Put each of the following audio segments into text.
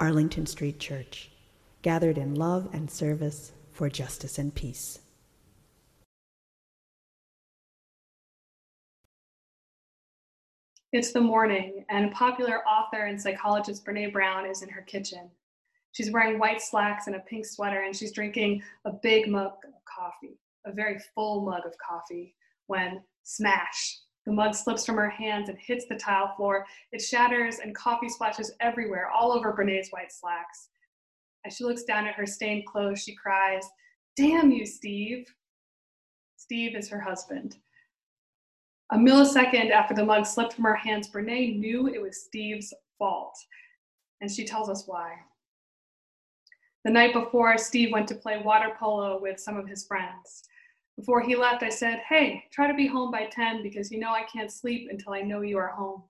Arlington Street Church, gathered in love and service for justice and peace. It's the morning, and popular author and psychologist Brene Brown is in her kitchen. She's wearing white slacks and a pink sweater, and she's drinking a big mug of coffee, a very full mug of coffee, when smash, the mug slips from her hands and hits the tile floor. It shatters and coffee splashes everywhere, all over Brene's white slacks. As she looks down at her stained clothes, she cries, Damn you, Steve! Steve is her husband. A millisecond after the mug slipped from her hands, Brene knew it was Steve's fault, and she tells us why. The night before, Steve went to play water polo with some of his friends. Before he left, I said, Hey, try to be home by 10 because you know I can't sleep until I know you are home.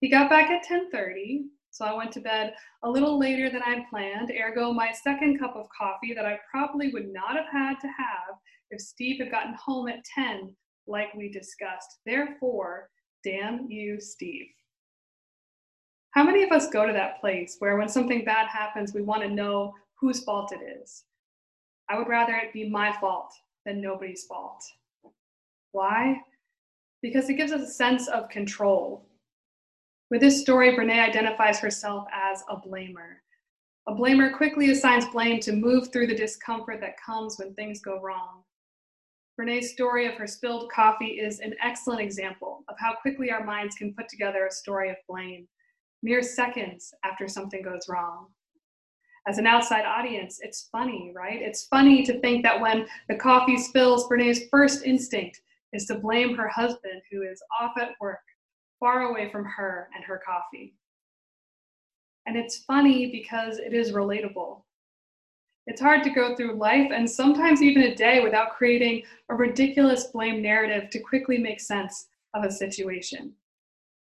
He got back at 10:30, so I went to bed a little later than I planned, ergo my second cup of coffee that I probably would not have had to have if Steve had gotten home at 10 like we discussed. Therefore, damn you, Steve. How many of us go to that place where when something bad happens, we want to know whose fault it is? I would rather it be my fault than nobody's fault. Why? Because it gives us a sense of control. With this story, Brene identifies herself as a blamer. A blamer quickly assigns blame to move through the discomfort that comes when things go wrong. Brene's story of her spilled coffee is an excellent example of how quickly our minds can put together a story of blame, mere seconds after something goes wrong as an outside audience, it's funny, right? It's funny to think that when the coffee spills, Brene's first instinct is to blame her husband, who is off at work, far away from her and her coffee. And it's funny because it is relatable. It's hard to go through life and sometimes even a day without creating a ridiculous blame narrative to quickly make sense of a situation.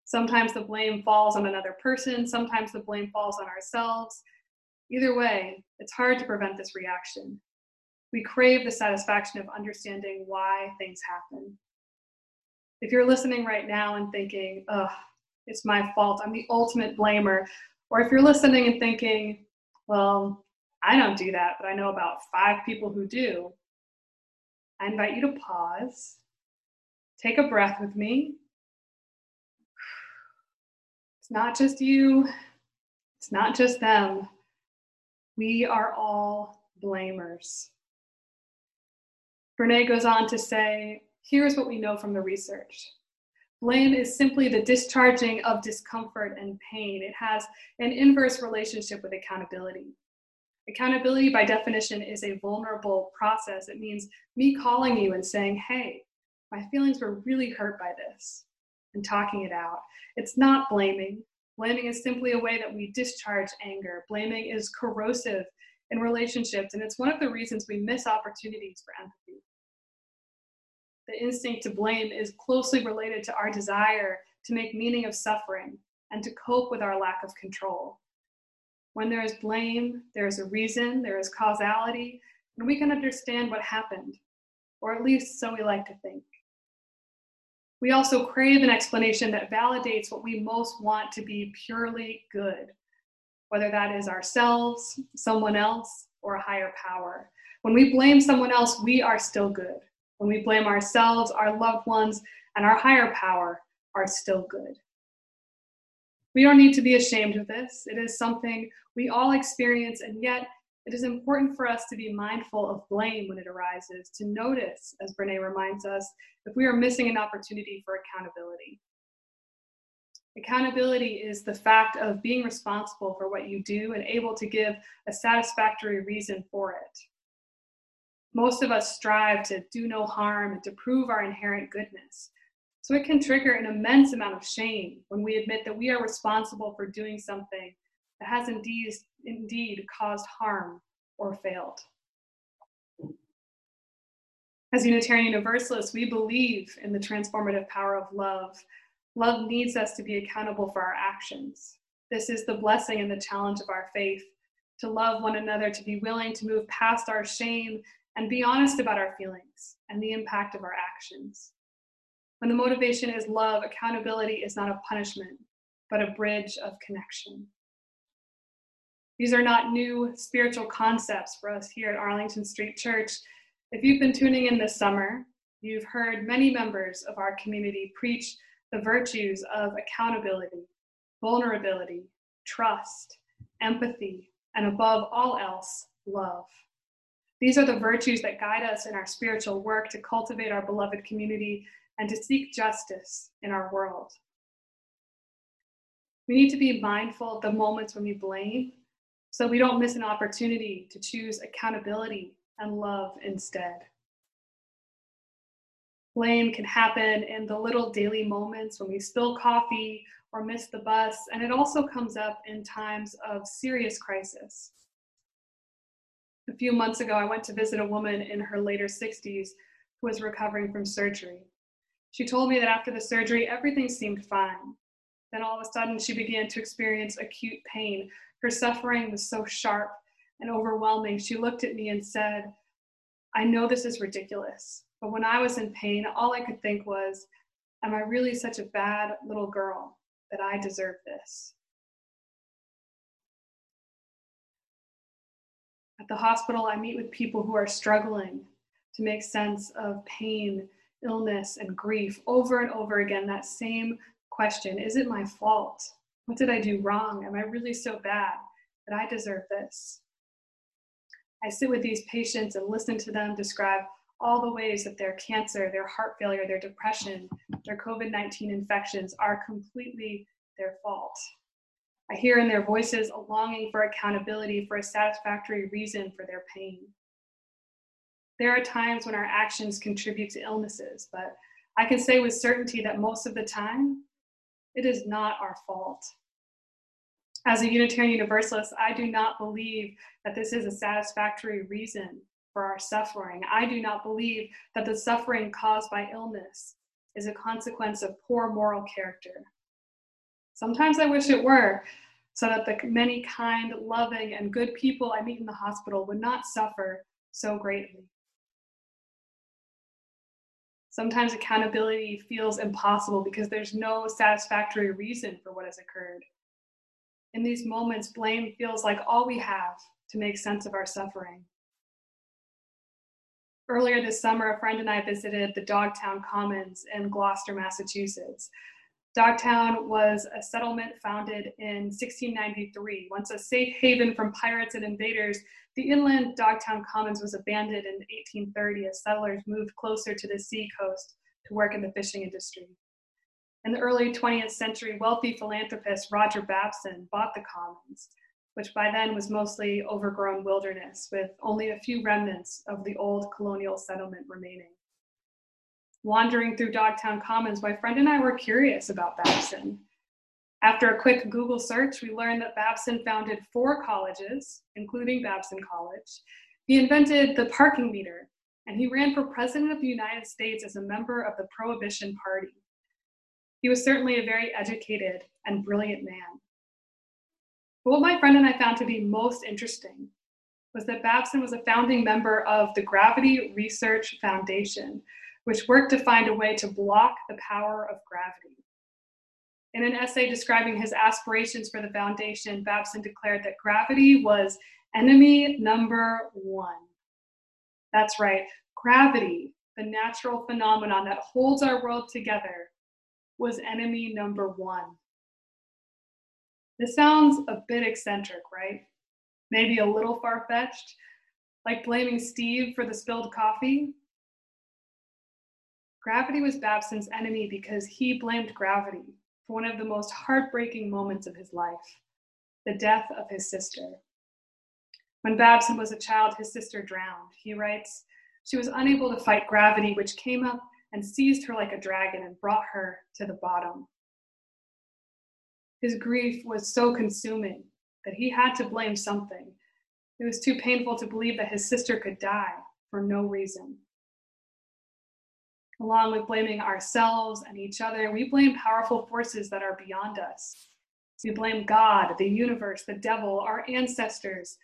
Sometimes the blame falls on another person, sometimes the blame falls on ourselves, Either way, it's hard to prevent this reaction. We crave the satisfaction of understanding why things happen. If you're listening right now and thinking, ugh, it's my fault, I'm the ultimate blamer, or if you're listening and thinking, well, I don't do that, but I know about five people who do, I invite you to pause, take a breath with me. It's not just you, it's not just them. We are all blamers. Brene goes on to say here's what we know from the research. Blame is simply the discharging of discomfort and pain. It has an inverse relationship with accountability. Accountability, by definition, is a vulnerable process. It means me calling you and saying, hey, my feelings were really hurt by this, and talking it out. It's not blaming, Blaming is simply a way that we discharge anger. Blaming is corrosive in relationships, and it's one of the reasons we miss opportunities for empathy. The instinct to blame is closely related to our desire to make meaning of suffering and to cope with our lack of control. When there is blame, there is a reason, there is causality, and we can understand what happened, or at least so we like to think. We also crave an explanation that validates what we most want to be purely good, whether that is ourselves, someone else, or a higher power. When we blame someone else, we are still good. When we blame ourselves, our loved ones, and our higher power are still good. We don't need to be ashamed of this. It is something we all experience, and yet it is important for us to be mindful of blame when it arises, to notice, as Brene reminds us, if we are missing an opportunity for accountability. Accountability is the fact of being responsible for what you do and able to give a satisfactory reason for it. Most of us strive to do no harm and to prove our inherent goodness. So it can trigger an immense amount of shame when we admit that we are responsible for doing something that has indeed, indeed caused harm or failed. As Unitarian Universalists, we believe in the transformative power of love. Love needs us to be accountable for our actions. This is the blessing and the challenge of our faith to love one another, to be willing to move past our shame and be honest about our feelings and the impact of our actions. When the motivation is love, accountability is not a punishment, but a bridge of connection. These are not new spiritual concepts for us here at Arlington Street Church. If you've been tuning in this summer, you've heard many members of our community preach the virtues of accountability, vulnerability, trust, empathy, and above all else, love. These are the virtues that guide us in our spiritual work to cultivate our beloved community and to seek justice in our world. We need to be mindful of the moments when we blame so we don't miss an opportunity to choose accountability and love instead. Blame can happen in the little daily moments when we spill coffee or miss the bus, and it also comes up in times of serious crisis. A few months ago, I went to visit a woman in her later 60s who was recovering from surgery. She told me that after the surgery, everything seemed fine. Then all of a sudden, she began to experience acute pain. Her suffering was so sharp and overwhelming. She looked at me and said, I know this is ridiculous, but when I was in pain, all I could think was, Am I really such a bad little girl that I deserve this? At the hospital, I meet with people who are struggling to make sense of pain, illness, and grief over and over again. That same question Is it my fault? What did I do wrong? Am I really so bad that I deserve this? I sit with these patients and listen to them describe all the ways that their cancer, their heart failure, their depression, their COVID 19 infections are completely their fault. I hear in their voices a longing for accountability, for a satisfactory reason for their pain. There are times when our actions contribute to illnesses, but I can say with certainty that most of the time, it is not our fault. As a Unitarian Universalist, I do not believe that this is a satisfactory reason for our suffering. I do not believe that the suffering caused by illness is a consequence of poor moral character. Sometimes I wish it were, so that the many kind, loving, and good people I meet in the hospital would not suffer so greatly. Sometimes accountability feels impossible because there's no satisfactory reason for what has occurred. In these moments, blame feels like all we have to make sense of our suffering. Earlier this summer, a friend and I visited the Dogtown Commons in Gloucester, Massachusetts. Dogtown was a settlement founded in 1693. Once a safe haven from pirates and invaders, the inland Dogtown Commons was abandoned in 1830 as settlers moved closer to the seacoast to work in the fishing industry. In the early 20th century, wealthy philanthropist Roger Babson bought the commons, which by then was mostly overgrown wilderness with only a few remnants of the old colonial settlement remaining wandering through Dogtown Commons, my friend and I were curious about Babson. After a quick Google search, we learned that Babson founded four colleges, including Babson College. He invented the parking meter, and he ran for President of the United States as a member of the Prohibition Party. He was certainly a very educated and brilliant man. But what my friend and I found to be most interesting was that Babson was a founding member of the Gravity Research Foundation, which worked to find a way to block the power of gravity. In an essay describing his aspirations for the foundation, Babson declared that gravity was enemy number one. That's right, gravity, the natural phenomenon that holds our world together, was enemy number one. This sounds a bit eccentric, right? Maybe a little far fetched, like blaming Steve for the spilled coffee. Gravity was Babson's enemy because he blamed gravity for one of the most heartbreaking moments of his life the death of his sister. When Babson was a child, his sister drowned. He writes, She was unable to fight gravity, which came up and seized her like a dragon and brought her to the bottom. His grief was so consuming that he had to blame something. It was too painful to believe that his sister could die for no reason. Along with blaming ourselves and each other, we blame powerful forces that are beyond us. We blame God, the universe, the devil, our ancestors,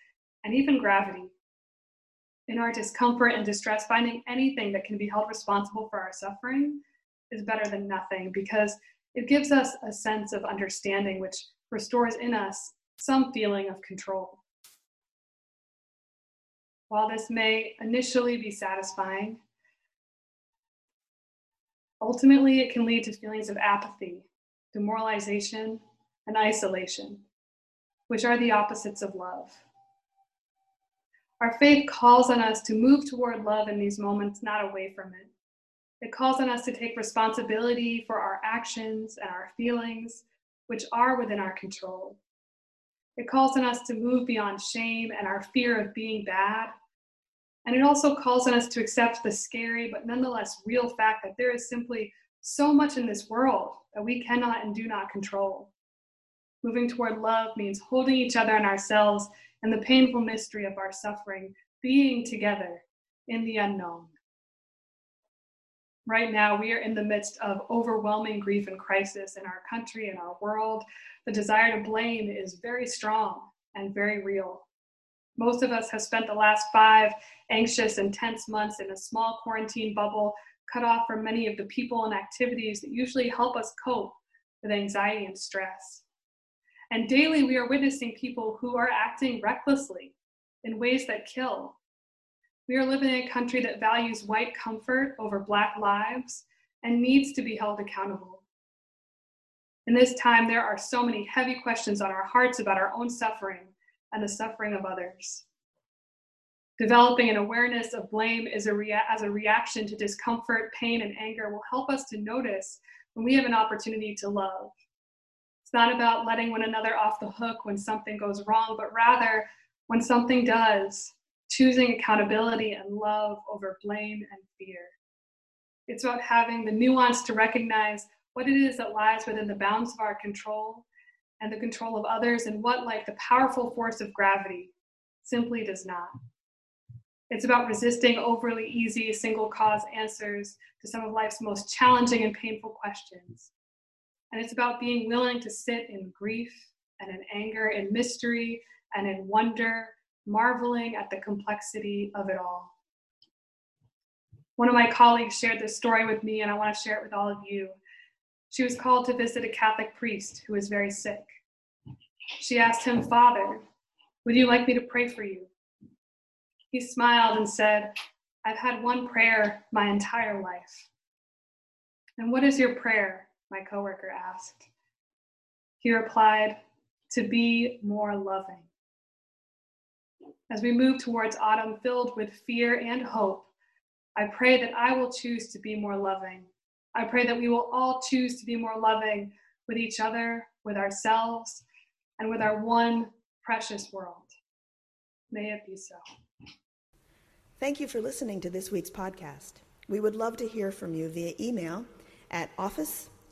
and even gravity. In our discomfort and distress, finding anything that can be held responsible for our suffering is better than nothing because it gives us a sense of understanding which restores in us some feeling of control. While this may initially be satisfying, ultimately it can lead to feelings of apathy, demoralization, and isolation, which are the opposites of love. Our faith calls on us to move toward love in these moments, not away from it. It calls on us to take responsibility for our actions and our feelings, which are within our control. It calls on us to move beyond shame and our fear of being bad. And it also calls on us to accept the scary but nonetheless real fact that there is simply so much in this world that we cannot and do not control. Moving toward love means holding each other and ourselves and the painful mystery of our suffering, being together in the unknown. Right now, we are in the midst of overwhelming grief and crisis in our country and our world. The desire to blame is very strong and very real. Most of us have spent the last five anxious and tense months in a small quarantine bubble, cut off from many of the people and activities that usually help us cope with anxiety and stress. And daily, we are witnessing people who are acting recklessly in ways that kill. We are living in a country that values white comfort over Black lives and needs to be held accountable. In this time, there are so many heavy questions on our hearts about our own suffering and the suffering of others. Developing an awareness of blame as a, rea- as a reaction to discomfort, pain, and anger will help us to notice when we have an opportunity to love it's not about letting one another off the hook when something goes wrong, but rather when something does, choosing accountability and love over blame and fear. It's about having the nuance to recognize what it is that lies within the bounds of our control and the control of others, and what, like the powerful force of gravity, simply does not. It's about resisting overly easy single cause answers to some of life's most challenging and painful questions. And it's about being willing to sit in grief and in anger, in mystery and in wonder, marveling at the complexity of it all. One of my colleagues shared this story with me, and I want to share it with all of you. She was called to visit a Catholic priest who was very sick. She asked him, Father, would you like me to pray for you? He smiled and said, I've had one prayer my entire life. And what is your prayer? My coworker asked. He replied, to be more loving. As we move towards autumn filled with fear and hope, I pray that I will choose to be more loving. I pray that we will all choose to be more loving with each other, with ourselves, and with our one precious world. May it be so. Thank you for listening to this week's podcast. We would love to hear from you via email at office